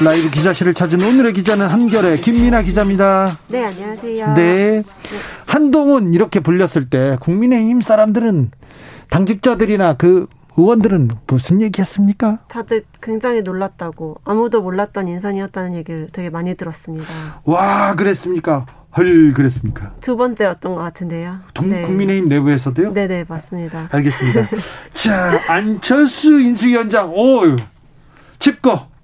라이브 기자실을 찾은 오늘의 기자는 한결의 김민아 기자입니다. 네, 안녕하세요. 네. 한동훈 이렇게 불렸을 때 국민의힘 사람들은 당직자들이나 그 의원들은 무슨 얘기 했습니까? 다들 굉장히 놀랐다고 아무도 몰랐던 인선이었다는 얘기를 되게 많이 들었습니다. 와, 그랬습니까? 헐, 그랬습니까? 두 번째였던 것 같은데요. 동, 네. 국민의힘 내부에서도요? 네네, 맞습니다. 알겠습니다. 자, 안철수 인수위원장, 오, 칩거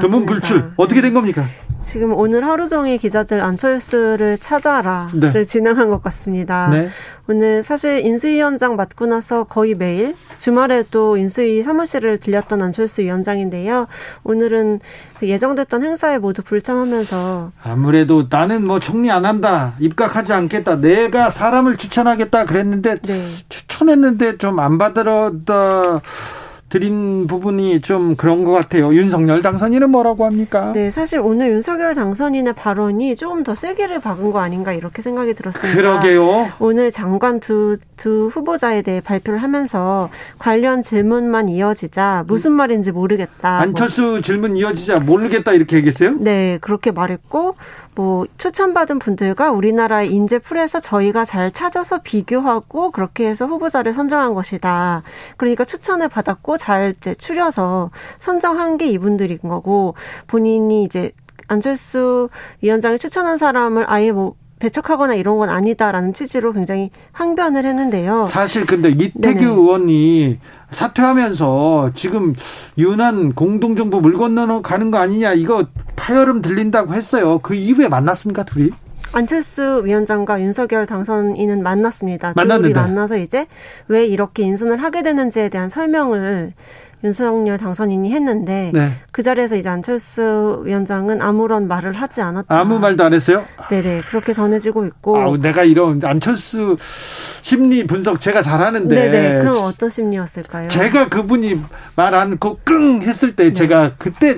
드문 불출 어떻게 된 겁니까? 지금 오늘 하루 종일 기자들 안철수를 찾아라를 네. 진행한 것 같습니다. 네. 오늘 사실 인수위원장 맡고 나서 거의 매일 주말에도 인수위 사무실을 들렸던 안철수 위원장인데요. 오늘은 그 예정됐던 행사에 모두 불참하면서 아무래도 나는 뭐 총리 안 한다 입각하지 않겠다 내가 사람을 추천하겠다 그랬는데 네. 추천했는데 좀 안 받으러 다 드린 부분이 좀 그런 것 같아요. 윤석열 당선인은 뭐라고 합니까? 네, 사실 오늘 윤석열 당선인의 발언이 조금 더 세게를 박은 거 아닌가 이렇게 생각이 들었습니다. 그러게요. 오늘 장관 두, 두 후보자에 대해 발표를 하면서 관련 질문만 이어지자 무슨 말인지 모르겠다. 안철수 뭐. 질문 이어지자 모르겠다 이렇게 얘기했어요? 네, 그렇게 말했고 뭐 추천받은 분들과 우리나라의 인재 풀에서 저희가 잘 찾아서 비교하고 그렇게 해서 후보자를 선정한 것이다. 그러니까 추천을 받았고 잘 이제 추려서 선정한 게 이분들인 거고 본인이 이제 안철수 위원장이 추천한 사람을 아예 뭐 배척하거나 이런 건 아니다라는 취지로 굉장히 항변을 했는데요. 사실 근데 이태규 네네. 의원이 사퇴하면서 지금 유난 공동정부 물 건너 가는 거 아니냐 이거 파열음 들린다고 했어요. 그 이후에 만났습니까 둘이? 안철수 위원장과 윤석열 당선인은 만났습니다. 만났는데. 만나서 이제 왜 이렇게 인선을 하게 되는지에 대한 설명을 윤석열 당선인이 했는데 네. 그 자리에서 이제 안철수 위원장은 아무런 말을 하지 않았다. 아무 말도 안 했어요? 네네 그렇게 전해지고 있고. 아, 내가 이런 안철수 심리 분석 제가 잘하는데. 네네 그럼 어떤 심리였을까요? 제가 그분이 말 않고 끙 했을 때 네. 제가 그때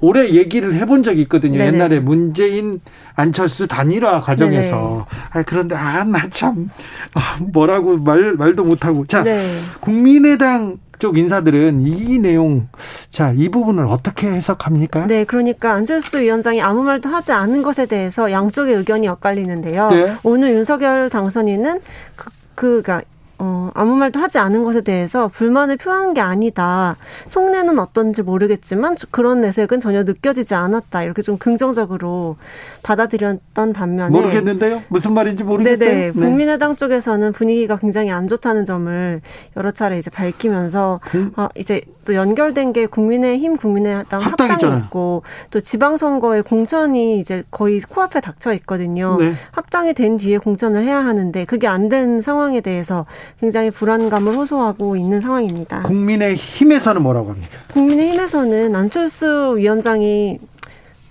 오래 얘기를 해본 적이 있거든요. 네네. 옛날에 문재인 안철수 단일화 과정에서. 아, 그런데 아 나참 아, 뭐라고 말 말도 못하고. 자 네. 국민의당 쪽 인사들은 이 내용 자 이 부분을 어떻게 해석합니까? 네, 그러니까 안철수 위원장이 아무 말도 하지 않은 것에 대해서 양쪽의 의견이 엇갈리는데요. 네. 오늘 윤석열 당선인은 그, 그, 그니까 어, 아무 말도 하지 않은 것에 대해서 불만을 표한 게 아니다. 속내는 어떤지 모르겠지만 그런 내색은 전혀 느껴지지 않았다. 이렇게 좀 긍정적으로 받아들였던 반면에 모르겠는데요. 무슨 말인지 모르겠어요. 네네. 네. 국민의당 쪽에서는 분위기가 굉장히 안 좋다는 점을 여러 차례 이제 밝히면서 음? 어, 이제 또 연결된 게 국민의힘, 국민의당 합당이 있잖아요. 있고 또 지방선거에 공천이 이제 거의 코앞에 닥쳐 있거든요. 네. 합당이 된 뒤에 공천을 해야 하는데 그게 안 된 상황에 대해서 굉장히 불안감을 호소하고 있는 상황입니다. 국민의 힘에서는 뭐라고 합니까? 국민의 힘에서는 안철수 위원장이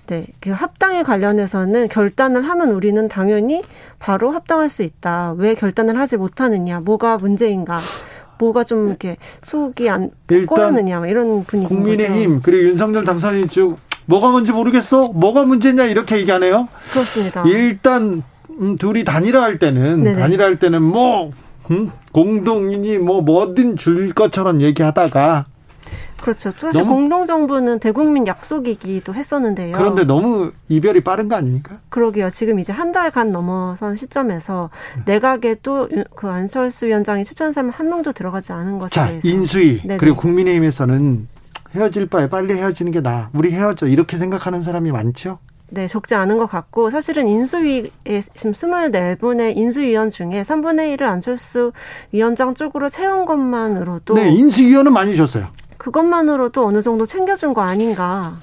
네, 그 합당에 관련해서는 결단을 하면 우리는 당연히 바로 합당할 수 있다. 왜 결단을 하지 못하느냐? 뭐가 문제인가? 뭐가 좀 이렇게 속이 안 꼬였느냐? 이런 분위기. 국민의힘 거죠. 그리고 윤석열 당선인 쪽 뭐가 뭔지 모르겠어? 뭐가 문제냐? 이렇게 얘기하네요. 그렇습니다. 일단 음, 둘이 단일화 할 때는 네네. 단일화 할 때는 뭐 음? 공동인이 뭐 뭐든 줄 것처럼 얘기하다가 그렇죠. 사실 공동정부는 대국민 약속이기도 했었는데요. 그런데 너무 이별이 빠른 거 아닙니까? 그러게요. 지금 이제 한 달간 넘어선 시점에서 내각에 또 그 안철수 위원장이 추천 사람 한 명도 들어가지 않은 것에 자, 대해서. 인수위 네네. 그리고 국민의힘에서는 헤어질 바에 빨리 헤어지는 게 나아. 우리 헤어져. 이렇게 생각하는 사람이 많죠? 네, 적지 않은 것 같고 사실은 인수위에 지금 24분의 인수위원 중에 3분의 1을 안철수 위원장 쪽으로 채운 것만으로도 네, 인수위원은 많이 줬어요. 그것만으로도 어느 정도 챙겨준 거 아닌가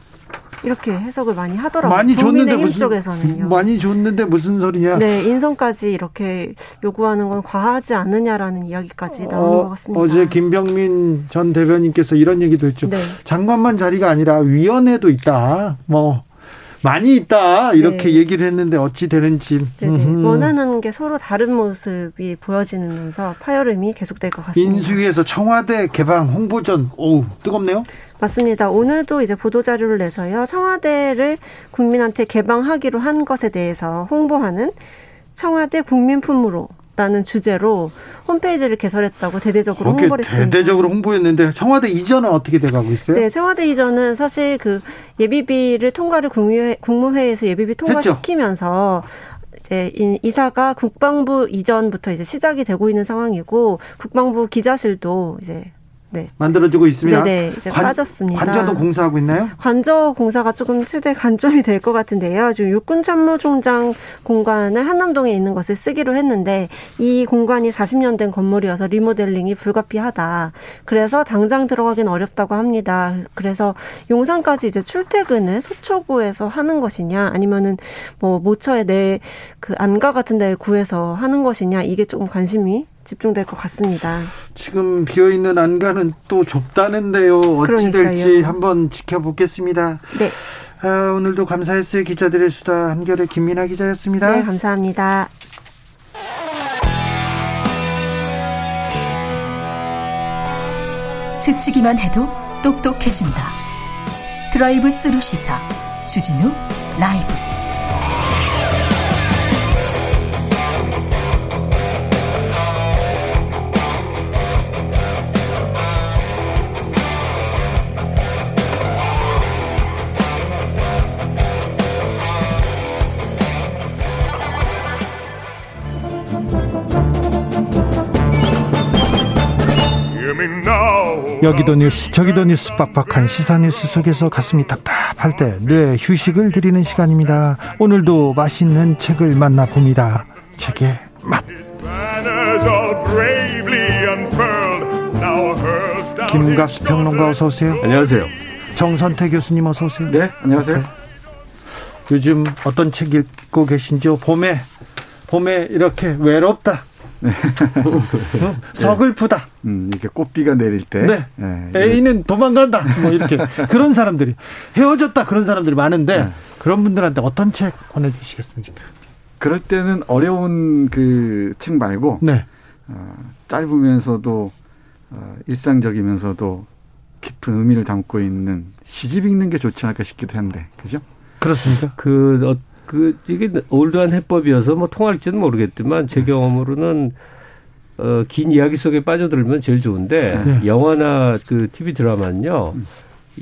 이렇게 해석을 많이 하더라고요. 많이 줬는데 무슨 쪽에서는요. 많이 줬는데 무슨 소리냐? 네, 인선까지 이렇게 요구하는 건 과하지 않느냐라는 이야기까지 나오는 어, 것 같습니다. 어제 김병민 전 대변인께서 이런 얘기도 했죠. 네. 장관만 자리가 아니라 위원회도 있다. 뭐 많이 있다 이렇게 네. 얘기를 했는데 어찌 되는지 원하는 게 서로 다른 모습이 보여지면서 파열음이 계속될 것 같습니다. 인수위에서 청와대 개방 홍보전 오 뜨겁네요. 맞습니다. 오늘도 이제 보도 자료를 내서요 청와대를 국민한테 개방하기로 한 것에 대해서 홍보하는 청와대 국민품으로 라는 주제로 홈페이지를 개설했다고 대대적으로 홍보를 했습니다. 대대적으로 홍보했는데 청와대 이전은 어떻게 돼가고 있어요? 네, 청와대 이전은 사실 그 예비비를 통과를 국무회, 국무회의에서 예비비 통과시키면서 이제 이사가 국방부 이전부터 이제 시작이 되고 있는 상황이고 국방부 기자실도 이제 네. 만들어지고 있습니다. 네, 이제 관, 빠졌습니다. 관저도 공사하고 있나요? 관저 공사가 조금 최대 관점이 될 것 같은데요. 지금 육군 참모총장 공간을 한남동에 있는 것을 쓰기로 했는데 이 공간이 40년 된 건물이어서 리모델링이 불가피하다. 그래서 당장 들어가긴 어렵다고 합니다. 그래서 용산까지 이제 출퇴근을 서초구에서 하는 것이냐 아니면은 뭐 모처에 내그 안가 같은 데를 구해서 하는 것이냐 이게 조금 관심이 집중될 것 같습니다. 지금 비어 있는 안가는 또 좁다는데요. 어찌 그러니까요. 될지 한번 지켜보겠습니다. 네. 아, 오늘도 감사했어요. 기자들의 수다 한결의 김민아 기자였습니다. 네, 감사합니다. 스치기만 해도 똑똑해진다. 드라이브 스루 시사 주진우 라이브. 여기도 뉴스 저기도 뉴스 빡빡한 시사 뉴스 속에서 가슴이 답답할 때 뇌 휴식을 드리는 시간입니다. 오늘도 맛있는 책을 만나봅니다. 책의 맛. 김갑수 평론가 어서 오세요. 안녕하세요. 정선태 교수님 어서 오세요. 네, 안녕하세요. 네. 요즘 어떤 책 읽고 계신지요? 봄에 봄에 이렇게 외롭다. 네. 서글프다. 음, 이렇게 꽃비가 내릴 때. 네. 네. A는 도망간다. 뭐 이렇게. 그런 사람들이. 헤어졌다. 그런 사람들이 많은데 네. 그런 분들한테 어떤 책 보내주시겠습니까? 그럴 때는 어려운 그 책 말고. 네. 어, 짧으면서도 어, 일상적이면서도 깊은 의미를 담고 있는 시집 읽는 게 좋지 않을까 싶기도 한데. 그죠? 그렇습니까? 그, 어, 그 이게 올드한 해법이어서 뭐 통할지는 모르겠지만 제 네. 경험으로는 어, 긴 이야기 속에 빠져들면 제일 좋은데 네. 영화나 그 TV 드라마는요.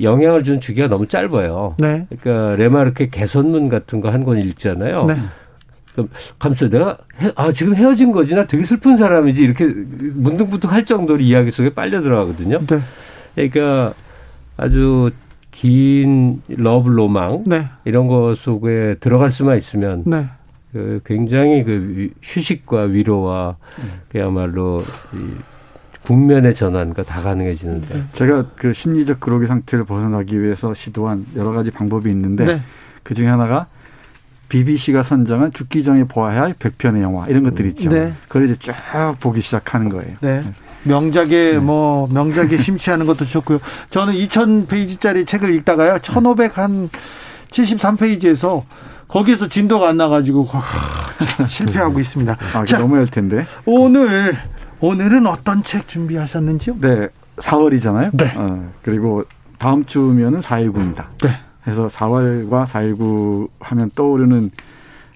영향을 준 주기가 너무 짧아요. 네. 그러니까 레마르크의 개선문 같은 거 한 권 읽잖아요. 네. 그럼 감사 내가 해, 아 지금 헤어진 거지 나 되게 슬픈 사람이지 이렇게 문득문득 할 정도로 이야기 속에 빨려 들어가거든요. 네. 그러니까 아주 긴 러브 로망 네. 이런 것 속에 들어갈 수만 있으면 네. 그 굉장히 그 휴식과 위로와 그야말로 이 국면의 전환과 다 가능해지는데 네. 제가 그 심리적 그로기 상태를 벗어나기 위해서 시도한 여러 가지 방법이 있는데 네. 그 중에 하나가 BBC가 선정한 죽기 전에 보아야 할 100편의 영화 이런 것들 있죠. 네. 그걸 이제 쭉 보기 시작하는 거예요. 네. 네. 명작에 네. 뭐 명작에 심취하는 것도 좋고요. 저는 2000페이지짜리 책을 읽다가요. 1500한 73 페이지에서 거기에서 진도가 안 나가지고 아, 실패하고 있습니다. 아, 자, 너무 할 텐데. 오늘 오늘은 어떤 책 준비하셨는지요? 네, 4월이잖아요. 네. 어, 그리고 다음 주면은 4.19입니다. 네. 그래서 4월과 4.19 하면 떠오르는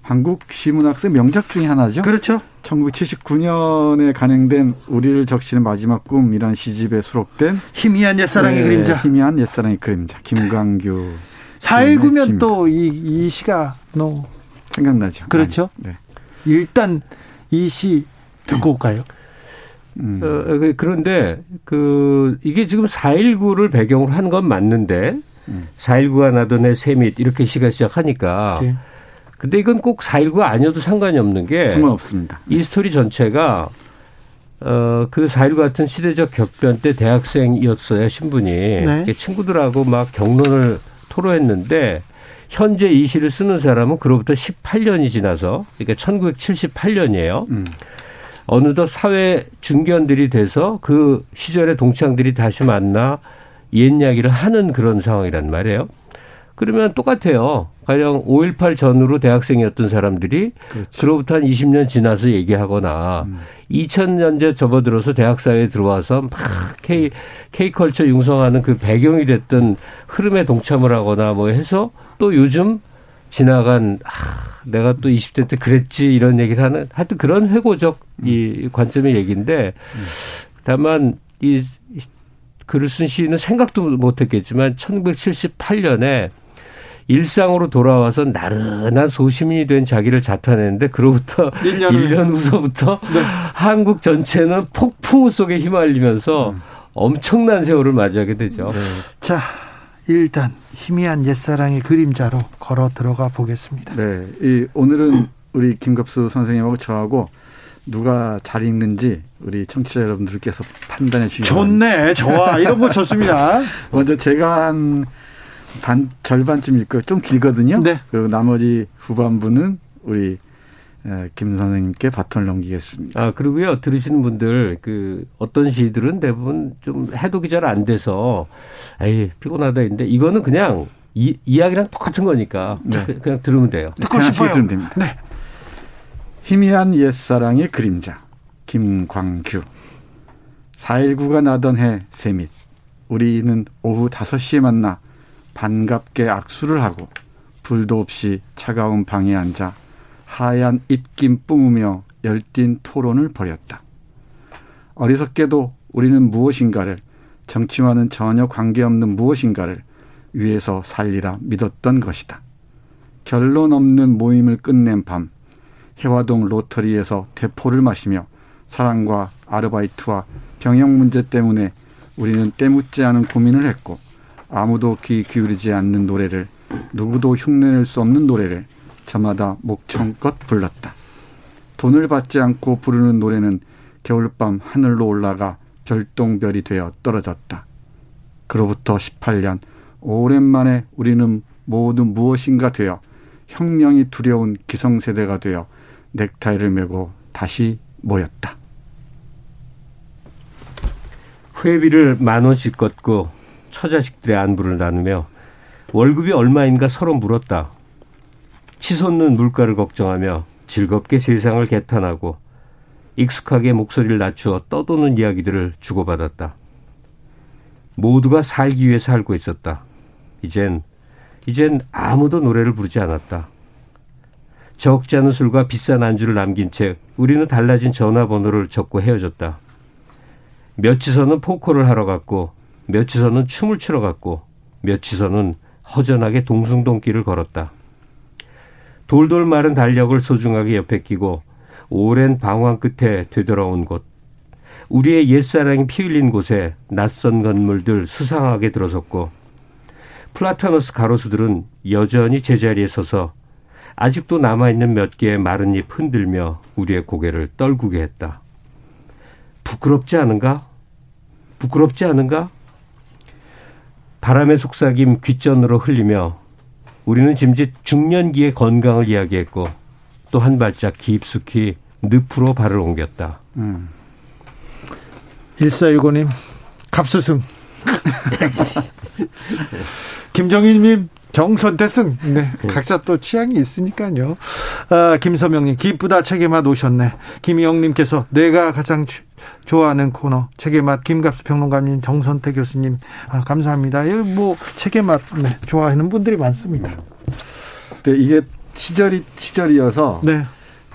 한국 시문학생 명작 중의 하나죠. 그렇죠. 1979년에 간행된 우리를 적시는 마지막 꿈이라는 시집에 수록된 희미한 옛사랑의 네, 그림자. 희미한 옛사랑의 그림자. 김광규. 4.19면 또 이 이 시가 너 생각나죠. 그렇죠. 네. 일단 이 시 듣고 올까요? 음. 어, 그, 그런데 그 이게 지금 4.19를 배경으로 한 건 맞는데 음. 4.19가 나던 해 세밋 이렇게 시가 시작하니까 네. 근데 이건 꼭 4.19가 아니어도 상관이 없는 게 상관없습니다. 이 스토리 전체가 어, 그 4.19 같은 시대적 격변 때 대학생이었어요, 신분이. 네. 친구들하고 막 경론을 토로했는데 현재 이 시를 쓰는 사람은 그로부터 18년이 지나서 그러니까 1978년이에요. 음. 어느덧 사회 중견들이 돼서 그 시절의 동창들이 다시 만나 옛 이야기를 하는 그런 상황이란 말이에요. 그러면 똑같아요. 가령 5.18 전후로 대학생이었던 사람들이 그렇지. 그로부터 한 20년 지나서 얘기하거나 음. 2000년대 접어들어서 대학사회에 들어와서 막 K, K컬처 융성하는 그 배경이 됐던 흐름에 동참을 하거나 뭐 해서 또 요즘 지나간 아, 내가 또 20대 때 그랬지 이런 얘기를 하는 하여튼 그런 회고적 이 관점의 얘기인데 다만 이 글을 쓴 시인은 생각도 못 했겠지만 1978년에 일상으로 돌아와서 나른한 소시민이 된 자기를 자타내는데 그로부터 1년 후서부터 네. 한국 전체는 폭풍 속에 휘말리면서 음. 엄청난 세월을 맞이하게 되죠. 네. 자, 일단 희미한 옛사랑의 그림자로 걸어 들어가 보겠습니다. 네. 이 오늘은 우리 김갑수 선생님하고 저하고 누가 잘 읽는지 우리 청취자 여러분들께서 판단해 주시기 좋네. 좋아. 이런 거 좋습니다. 먼저 제가 한 반 절반쯤 읽고 좀 길거든요. 네. 그리고 나머지 후반부는 우리 김 선생님께 바톤을 넘기겠습니다. 아 그리고요 들으시는 분들 그 어떤 시들은 대부분 좀 해독이 잘 안 돼서 에이 피곤하다 했는데 이거는 그냥 이, 이야기랑 똑같은 거니까 네. 그냥 들으면 돼요. 듣고 싶어요. 들으면 됩니다. 네. 희미한 옛사랑의 그림자 김광규 4.19가 나던 해 세밋 우리는 오후 5시에 만나 반갑게 악수를 하고 불도 없이 차가운 방에 앉아 하얀 입김 뿜으며 열띤 토론을 벌였다. 어리석게도 우리는 무엇인가를 정치와는 전혀 관계없는 무엇인가를 위해서 살리라 믿었던 것이다. 결론 없는 모임을 끝낸 밤 해화동 로터리에서 대포를 마시며 사랑과 아르바이트와 병역 문제 때문에 우리는 때묻지 않은 고민을 했고 아무도 귀 기울이지 않는 노래를 누구도 흉내낼 수 없는 노래를 저마다 목청껏 불렀다. 돈을 받지 않고 부르는 노래는 겨울밤 하늘로 올라가 별똥별이 되어 떨어졌다. 그로부터 18년 오랜만에 우리는 모두 무엇인가 되어 혁명이 두려운 기성세대가 되어 넥타이를 메고 다시 모였다. 회비를 만 원씩 걷고 처자식들의 안부를 나누며 월급이 얼마인가 서로 물었다. 치솟는 물가를 걱정하며 즐겁게 세상을 개탄하고 익숙하게 목소리를 낮추어 떠도는 이야기들을 주고받았다. 모두가 살기 위해 살고 있었다. 이젠, 이젠 아무도 노래를 부르지 않았다. 적지 않은 술과 비싼 안주를 남긴 채 우리는 달라진 전화번호를 적고 헤어졌다. 며치서는 포커를 하러 갔고, 며치서는 춤을 추러 갔고, 며치서는 허전하게 동숭동길을 걸었다. 돌돌 마른 달력을 소중하게 옆에 끼고 오랜 방황 끝에 되돌아온 곳. 우리의 옛사랑이 피 흘린 곳에 낯선 건물들 수상하게 들어섰고 플라타너스 가로수들은 여전히 제자리에 서서 아직도 남아있는 몇 개의 마른 잎 흔들며 우리의 고개를 떨구게 했다. 부끄럽지 않은가? 부끄럽지 않은가? 바람에 속삭임 귓전으로 흘리며 우리는 짐짓 중년기의 건강을 이야기했고 또 한 발짝 깊숙이 늪으로 발을 옮겼다. 음. 1415님, 갑수승. 김정일님, 정선태승. 네. 각자 또 취향이 있으니까요. 아, 김서명님, 기쁘다 책에맛 오셨네. 김희영님께서 내가 가장 좋아하는 코너, 책에맛 김갑수 평론가님, 정선태 교수님, 아, 감사합니다. 뭐, 책에맛, 네, 좋아하는 분들이 많습니다. 네, 이게 시절이, 시절이어서. 네.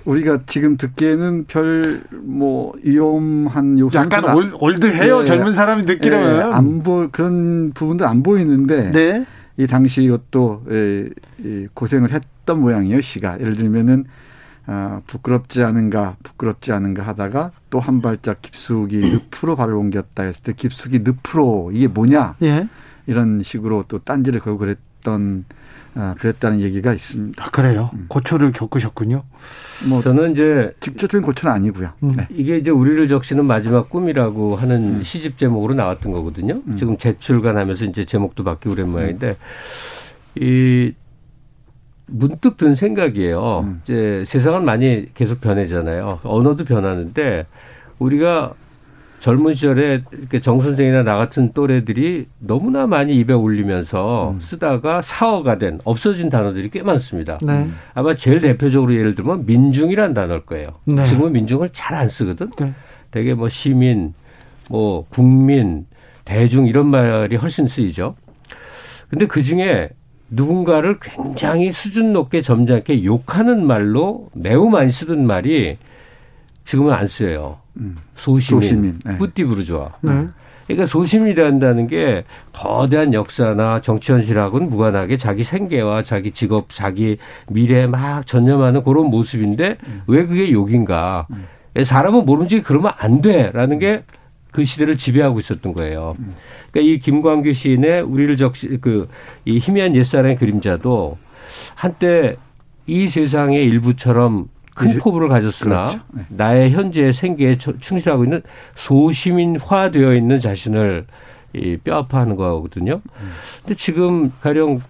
우리가 지금 듣기에는 별 뭐 위험한 요소 약간 올, 올드해요 네. 젊은 사람이 듣기로는 네. 안보 그런 부분들 안 보이는데 네. 이 당시 이것도 에, 이 고생을 했던 모양이에요 시가 예를 들면은 아, 부끄럽지 않은가 부끄럽지 않은가 하다가 또 한 발짝 깊숙이 늪으로 발을 옮겼다 했을 때 깊숙이 늪으로 이게 뭐냐 예. 이런 식으로 또 딴지를 걸고 그랬던 아, 그랬다는 얘기가 있습니다. 아, 그래요? 음. 고초를 겪으셨군요. 뭐 저는 이제 직접적인 고초는 아니고요. 음. 네. 이게 이제 우리를 적시는 마지막 꿈이라고 하는 음. 시집 제목으로 나왔던 거거든요. 음. 지금 재출간하면서 이제 제목도 바뀌고 그런 모양인데 이 문득 든 생각이에요. 음. 이제 세상은 많이 계속 변해잖아요. 언어도 변하는데 우리가 젊은 시절에 이렇게 정 선생이나 나 같은 또래들이 너무나 많이 입에 올리면서 음. 쓰다가 사어가 된 없어진 단어들이 꽤 많습니다. 네. 아마 제일 대표적으로 예를 들면 민중이란 단어일 거예요. 네. 지금은 민중을 잘 안 쓰거든. 네. 되게 뭐 시민, 뭐 국민, 대중 이런 말이 훨씬 쓰이죠. 근데 그 중에 누군가를 굉장히 수준 높게 점잖게 욕하는 말로 매우 많이 쓰던 말이 지금은 안 쓰여요. 음. 소시민, 소시민. 네. 뿌띠부르주아. 네. 그러니까 소시민이란다는 게 거대한 역사나 정치 현실하고는 무관하게 자기 생계와 자기 직업, 자기 미래에 막 전념하는 그런 모습인데 음. 왜 그게 욕인가? 음. 사람은 모르지 그러면 안 돼라는 게 그 시대를 지배하고 있었던 거예요. 음. 그러니까 이 김광규 시인의 우리를 적시 그이 희미한 옛사랑의 그림자도 한때 이 세상의 일부처럼 큰 포부를 가졌으나 그렇죠. 네. 나의 현재 생계에 충실하고 있는 소시민화되어 있는 자신을 이 뼈아파하는 거거든요. 음. 근데 지금 가령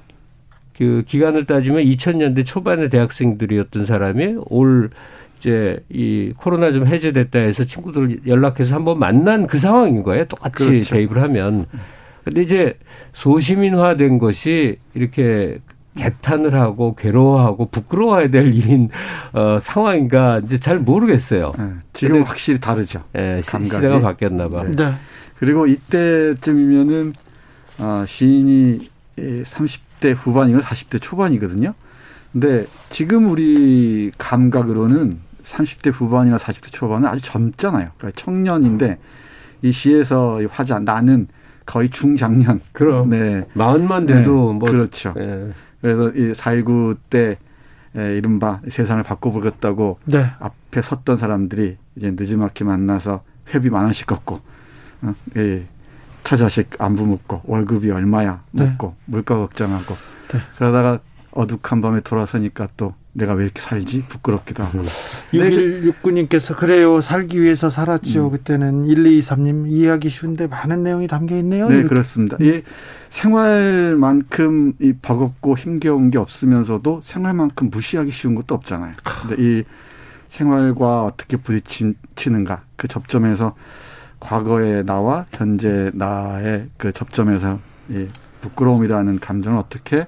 그 기간을 따지면 2000년대 초반의 대학생들이었던 사람이 올 이제 이 코로나 좀 해제됐다 해서 친구들 연락해서 한번 만난 그 상황인 거예요. 똑같이 그렇죠. 대입을 하면. 근데 이제 소시민화된 것이 이렇게 개탄을 하고 괴로워하고 부끄러워야 될 일인 어, 상황인가 이제 잘 모르겠어요. 네, 지금 확실히 다르죠. 네, 감각이. 시대가 바뀌었나 봐. 네. 네. 그리고 이때쯤이면은 어, 시인이 30대 후반이고 40대 초반이거든요. 근데 지금 우리 감각으로는 30대 후반이나 40대 초반은 아주 젊잖아요. 그러니까 청년인데 이 시에서 화자 나는 거의 중장년. 그럼. 네. 마흔만 돼도 네. 뭐 그렇죠. 네. 그래서 이 4.19 때 에, 이른바 세상을 바꿔보겠다고 네. 앞에 섰던 사람들이 이제 늦지막히 만나서 회비 만 원씩 걷고 어, 예, 처자식 안부 묻고 월급이 얼마야 묻고 네. 물가 걱정하고 네. 그러다가 어둑한 밤에 돌아서니까 또 내가 왜 이렇게 살지 부끄럽기도 하고. 6169님께서 그래요. 살기 위해서 살았지요. 음. 그때는 1223님 이해하기 쉬운데 많은 내용이 담겨 있네요. 네, 이렇게. 그렇습니다. 음. 이 생활만큼 이 버겁고 힘겨운 게 없으면서도 생활만큼 무시하기 쉬운 것도 없잖아요. 근데 이 생활과 어떻게 부딪히는가 그 접점에서 과거의 나와 현재 나의 그 접점에서 이 부끄러움이라는 감정을 어떻게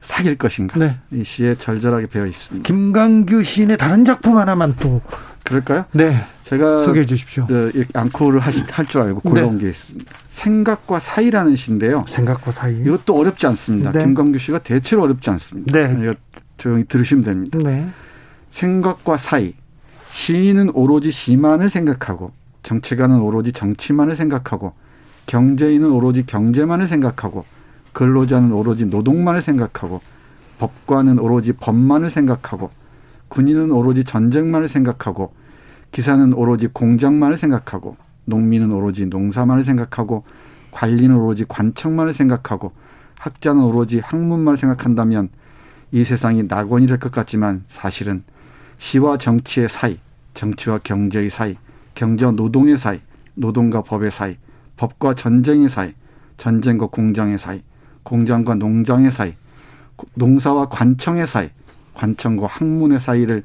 사귈 것인가. 네. 이 시에 절절하게 배어 있습니다. 김강규 시인의 다른 작품 하나만 또 그럴까요? 네. 제가 소개해 주십시오. 앙코를 할줄 알고 골라온 네. 게 있습니다. 생각과 사이라는 시인데요. 생각과 사이. 이것도 어렵지 않습니다. 네. 김광규 씨가 대체로 어렵지 않습니다. 네. 이거 조용히 들으시면 됩니다. 네. 생각과 사이. 시인은 오로지 시만을 생각하고 정치가는 오로지 정치만을 생각하고 경제인은 오로지 경제만을 생각하고 근로자는 오로지 노동만을 생각하고 법관은 오로지 법만을 생각하고 군인은 오로지 전쟁만을 생각하고 기사는 오로지 공장만을 생각하고 농민은 오로지 농사만을 생각하고 관리는 오로지 관청만을 생각하고 학자는 오로지 학문만을 생각한다면 이 세상이 낙원이 될 것 같지만 사실은 시와 정치의 사이, 정치와 경제의 사이, 경제와 노동의 사이, 노동과 법의 사이, 법과 전쟁의 사이, 전쟁과 공장의 사이, 공장과 농장의 사이, 농사와 관청의 사이, 관청과 학문의 사이를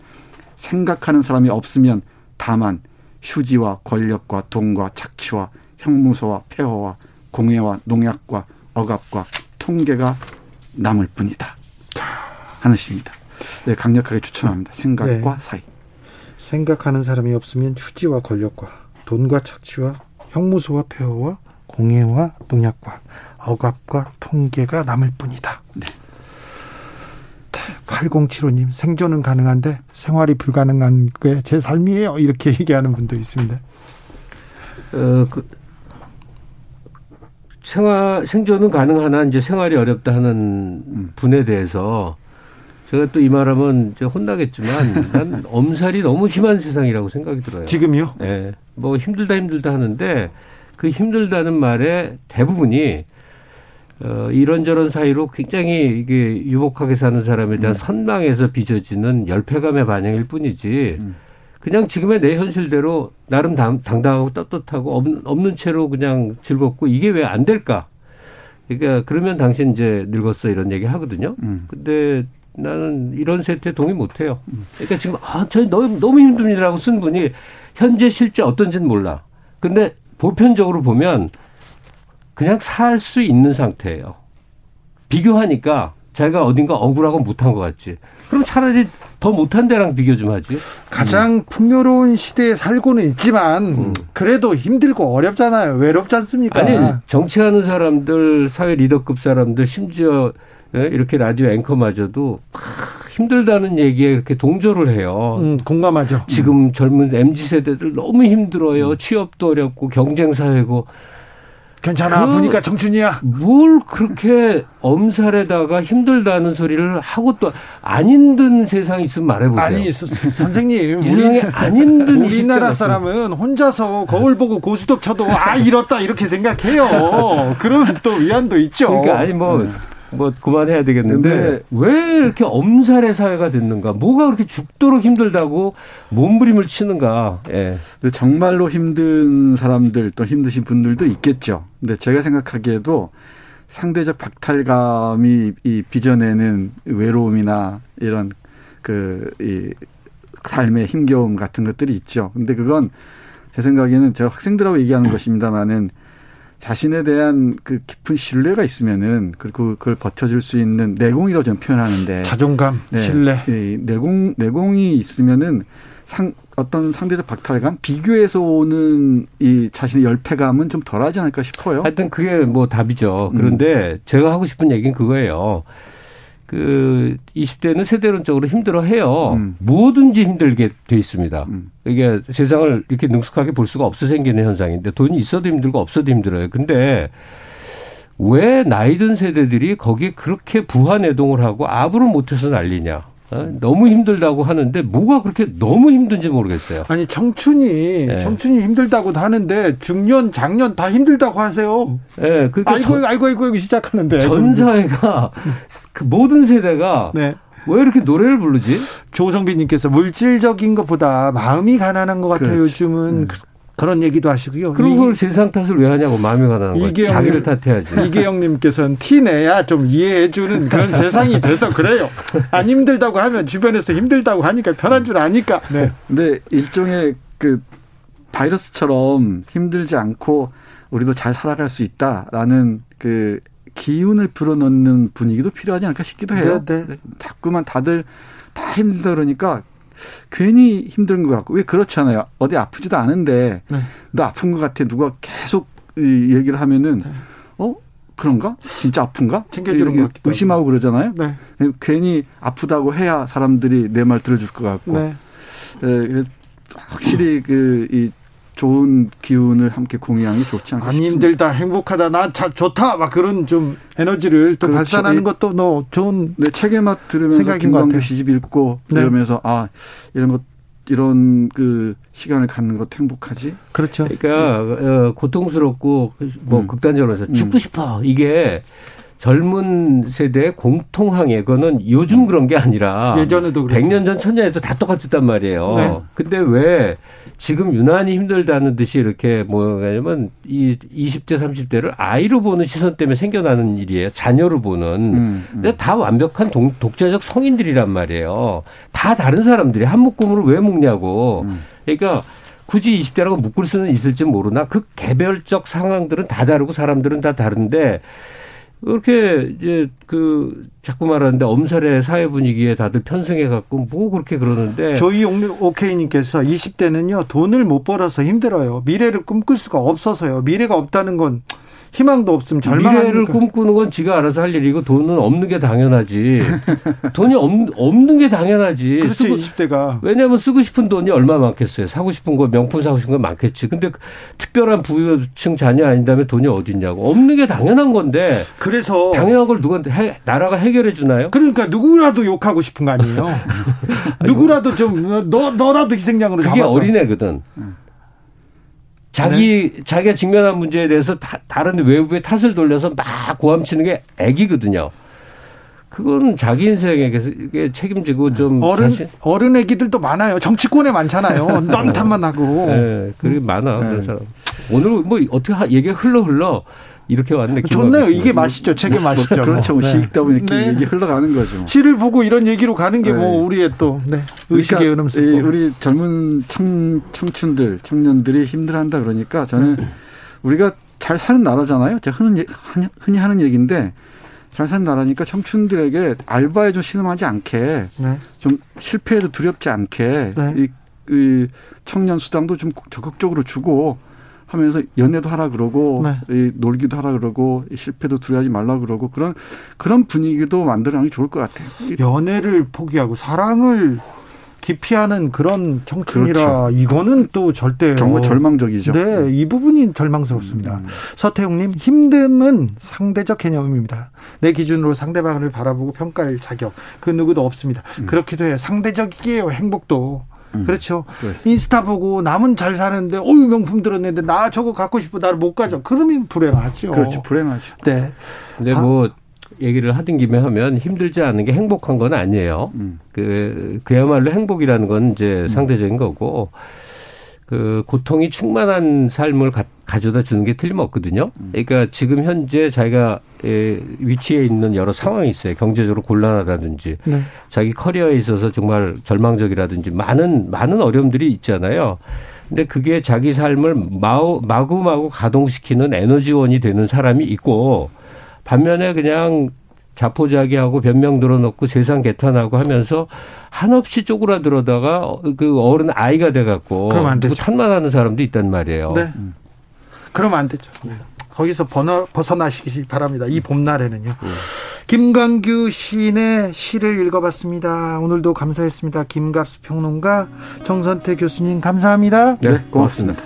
생각하는 사람이 없으면 다만 휴지와 권력과 돈과 착취와 형무소와 폐허와 공해와 농약과 억압과 통계가 남을 뿐이다. 하는 시입니다. 네, 강력하게 추천합니다. 생각과 네. 사이. 생각하는 사람이 없으면 휴지와 권력과 돈과 착취와 형무소와 폐허와 공해와 농약과 억압과 통계가 남을 뿐이다. 네. 8075님 생존은 가능한데 생활이 불가능한 게 제 삶이에요. 이렇게 얘기하는 분도 있습니다. 어, 그 생활 생존은 가능하나 이제 생활이 어렵다 하는 음. 분에 대해서 제가 또 이 말하면 이제 혼나겠지만 난 엄살이 너무 심한 세상이라고 생각이 들어요. 지금요? 네. 뭐 힘들다 힘들다 하는데 그 힘들다는 말의 대부분이 어, 이런저런 사이로 굉장히 이게 유복하게 사는 사람에 대한 음. 선망에서 빚어지는 열패감의 반영일 뿐이지 음. 그냥 지금의 내 현실대로 나름 당, 당당하고 떳떳하고 없는, 없는 채로 그냥 즐겁고 이게 왜 안 될까? 그러니까 그러면 당신 이제 늙었어 이런 얘기 하거든요. 음. 근데 나는 이런 세태 동의 못 해요. 그러니까 지금 아, 저 너무 너무 힘듭니다라고 쓴 분이 현재 실제 어떤지는 몰라. 근데 보편적으로 보면 그냥 살 수 있는 상태예요. 비교하니까 자기가 어딘가 억울하고 못한 것 같지. 그럼 차라리 더 못한 데랑 비교 좀 하지. 가장 음. 풍요로운 시대에 살고는 있지만 음. 그래도 힘들고 어렵잖아요. 외롭지 않습니까? 아니 정치하는 사람들, 사회 리더급 사람들, 심지어 예, 이렇게 라디오 앵커마저도 힘들다는 얘기에 이렇게 동조를 해요. 음, 공감하죠. 지금 젊은 mz 세대들 너무 힘들어요. 음. 취업도 어렵고 경쟁 사회고 괜찮아. 그 보니까 청춘이야. 뭘 그렇게 엄살에다가 힘들다는 소리를 하고 또 안 힘든 세상이 있으면 말해보세요. 아니, 선생님. 이 세상에 안 힘든 우리나라 사람은 혼자서 거울 보고 고스톱 쳐도 아, 이렇다 이렇게 생각해요. 그런 또 위안도 있죠. 그러니까 아니 뭐. 음. 뭐 그만해야 되겠는데 왜 이렇게 엄살의 사회가 됐는가? 뭐가 그렇게 죽도록 힘들다고 몸부림을 치는가? 예. 근데 정말로 힘든 사람들 또 힘드신 분들도 있겠죠. 근데 제가 생각하기에도 상대적 박탈감이 이 빚어내는 외로움이나 이런 그이 삶의 힘겨움 같은 것들이 있죠. 근데 그건 제 생각에는 제가 학생들하고 얘기하는 것입니다만은 자신에 대한 그 깊은 신뢰가 있으면은 그리고 그걸 버텨줄 수 있는 내공이라고 저는 표현하는데 자존감, 네, 신뢰, 네, 내공 내공이 있으면은 상 어떤 상대적 박탈감, 비교에서 오는 이 자신의 열패감은 좀 덜하지 않을까 싶어요. 하여튼 그게 뭐 답이죠. 그런데 음. 제가 하고 싶은 얘기는 그거예요. 그 20대는 세대론적으로 힘들어해요. 음. 뭐든지 힘들게 돼 있습니다. 음. 이게 세상을 이렇게 능숙하게 볼 수가 없어 생기는 현상인데 돈이 있어도 힘들고 없어도 힘들어요. 근데 왜 나이 든 세대들이 거기에 그렇게 부하내동을 하고 아부를 못해서 난리냐? 어? 너무 힘들다고 하는데 뭐가 그렇게 너무 힘든지 모르겠어요. 아니 청춘이 네. 청춘이 힘들다고 하는데 중년 장년 다 힘들다고 하세요. 네, 그러니까 아이고 전, 아이고 아이고 시작하는데 전 사회가 그 모든 세대가 네. 왜 이렇게 노래를 부르지? 조성빈님께서 물질적인 것보다 마음이 가난한 것 같아요. 그렇지. 요즘은 음. 그런 얘기도 하시고요. 그런 걸 세상 탓을 왜 하냐고 마음이 가는 거예요. 자기를 탓해야지. 이계영님께서는 티 내야 좀 이해해주는 그런 세상이 돼서 그래요. 안 힘들다고 하면 주변에서 힘들다고 하니까 편한 줄 아니까. 네. 근데 일종의 그 바이러스처럼 힘들지 않고 우리도 잘 살아갈 수 있다라는 그 기운을 불어넣는 분위기도 필요하지 않을까 싶기도 해요. 네, 네. 자꾸만 다들 다 힘들으니까 괜히 힘든 것 같고 왜 그렇잖아요. 어디 아프지도 않은데 네. 너 아픈 것 같아 누가 계속 이 얘기를 하면은 네. 어 그런가? 진짜 아픈가? 챙겨주는 것 같기도 의심하고 그러잖아요. 네. 괜히 아프다고 해야 사람들이 내 말 들어줄 것 같고. 네. 에, 확실히 그 이 좋은 기운을 함께 공유하는 게 좋지 않을까 안 힘들다 행복하다 나 좋다 막 그런 좀 에너지를 또 그렇죠. 발산하는 것도 너 좋은 네 책에 막 들으면서 김광규 시집 읽고 네. 이러면서 아 이런 것 이런 그 시간을 갖는 것도 행복하지. 그렇죠. 그러니까 네. 어, 고통스럽고 뭐 음. 극단적으로 해서 죽고 음. 싶어 이게 젊은 세대의 공통항해 그거는 요즘 그런 게 아니라 예전에도 그랬죠. 100년 전, 1000년에도 다 똑같았단 말이에요. 네. 근데 왜 지금 유난히 힘들다는 듯이 이렇게 뭐냐면 이 20대 30대를 아이로 보는 시선 때문에 생겨나는 일이에요. 자녀로 보는. 음, 음. 근데 다 완벽한 동, 독자적 성인들이란 말이에요. 다 다른 사람들이 한 묶음으로 왜 묶냐고. 음. 그러니까 굳이 20대라고 묶을 수는 있을지 모르나 그 개별적 상황들은 다 다르고 사람들은 다 다른데 그렇게 이제 그 자꾸 말하는데 엄살의 사회 분위기에 다들 편승해 갖고 뭐 그렇게 그러는데 저희 오케이님께서 20대는요 돈을 못 벌어서 힘들어요. 미래를 꿈꿀 수가 없어서요. 미래가 없다는 건 희망도 없으면 절망하니까. 미래를 꿈꾸는 건 지가 알아서 할 일이고 돈은 없는 게 당연하지. 돈이 없, 없는 게 당연하지. 그렇지, 쓰고, 20대가. 왜냐하면 쓰고 싶은 돈이 얼마 많겠어요. 사고 싶은 거 명품 사고 싶은 거 많겠지. 근데 그 특별한 부유층 자녀 아닌다면 돈이 어딨냐고. 없는 게 당연한 건데. 그래서. 당연한 걸 누가, 해, 나라가 해결해 주나요? 그러니까 누구라도 욕하고 싶은 거 아니에요? 누구라도 좀, 너, 너라도 희생양으로 그게 잡아서. 어린애거든. 자기 네. 자기가 직면한 문제에 대해서 다, 다른 외부의 탓을 돌려서 막 고함치는 게 애기거든요. 그건 자기 인생에 책임지고 네. 좀 어른 자신... 어른 애기들도 많아요. 정치권에 많잖아요. 넌 탓만 하고. 네, 그게 많아 네. 그런 사람. 오늘 뭐 어떻게 얘기가 흘러 흘러 이렇게 왔네. 좋네요. 이게 맛이죠. 책의 뭐 맛이죠. 그렇죠. 뭐 네. 시익다 보니까 네. 얘기 흘러가는 거죠. 시를 보고 이런 얘기로 가는 게뭐 네. 우리의 또 네. 의식의 그러니까 흐름 우리 젊은 청, 청춘들, 청년들이 힘들한다 그러니까 저는 네. 우리가 잘 사는 나라잖아요. 제가 흔히, 흔히 하는 얘기인데 잘 사는 나라니까 청춘들에게 알바에 좀 신음하지 않게 네. 좀 실패해도 두렵지 않게 네. 이, 이 청년 수당도 좀 적극적으로 주고 하면서 연애도 하라 그러고 네. 이 놀기도 하라 그러고 실패도 두려워하지 말라 그러고 그런 그런 분위기도 만들어내는 게 좋을 것 같아요. 연애를 포기하고 사랑을 기피하는 그런 청춘이라 그렇죠. 이거는 또 절대 정말 절망적이죠. 네, 이 부분이 절망스럽습니다. 음. 서태웅님 힘듦은 상대적 개념입니다. 내 기준으로 상대방을 바라보고 평가할 자격 그 누구도 없습니다. 음. 그렇기도 해요. 상대적이에요 행복도. 음. 그렇죠. 그렇습니다. 인스타 보고 남은 잘 사는데 어유 명품 들었는데 나 저거 갖고 싶어 나를 못 가져. 그러면 불행하죠. 그렇죠. 불행하죠. 네. 근데 뭐 얘기를 하던 김에 하면 힘들지 않은 게 행복한 건 아니에요. 음. 그, 그야말로 행복이라는 건 이제 음. 상대적인 거고, 그 고통이 충만한 삶을 가, 져다 주는 게 틀림없거든요. 음. 그러니까 지금 현재 자기가 위치에 있는 여러 상황이 있어요. 경제적으로 곤란하다든지, 네. 자기 커리어에 있어서 정말 절망적이라든지 많은 많은 어려움들이 있잖아요. 근데 그게 자기 삶을 마구 마구 가동시키는 에너지원이 되는 사람이 있고 반면에 그냥 자포자기하고 변명 들어놓고 세상 개탄하고 하면서 한없이 쪼그라들어다가 그 어른 아이가 돼갖고. 탄만하는 사람도 있단 말이에요. 네. 음. 그러면 안 되죠. 네. 거기서 번어, 벗어나시기 바랍니다. 이 봄날에는요. 네. 김광규 시인의 시를 읽어봤습니다. 오늘도 감사했습니다. 김갑수 평론가, 정선태 교수님 감사합니다. 네, 고맙습니다.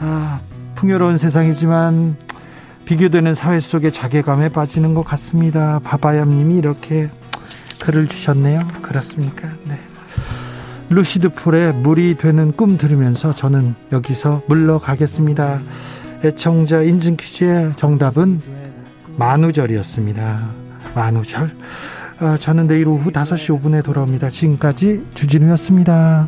아, 풍요로운 세상이지만 비교되는 사회 속에 자괴감에 빠지는 것 같습니다. 바바얌님이 이렇게 글을 주셨네요. 그렇습니까? 네. 루시드 풀의 물이 되는 꿈 들으면서 저는 여기서 물러가겠습니다. 애청자 인증 퀴즈의 정답은 만우절이었습니다. 만우절. 아, 저는 내일 오후 5시 5분에 돌아옵니다. 지금까지 주진우였습니다.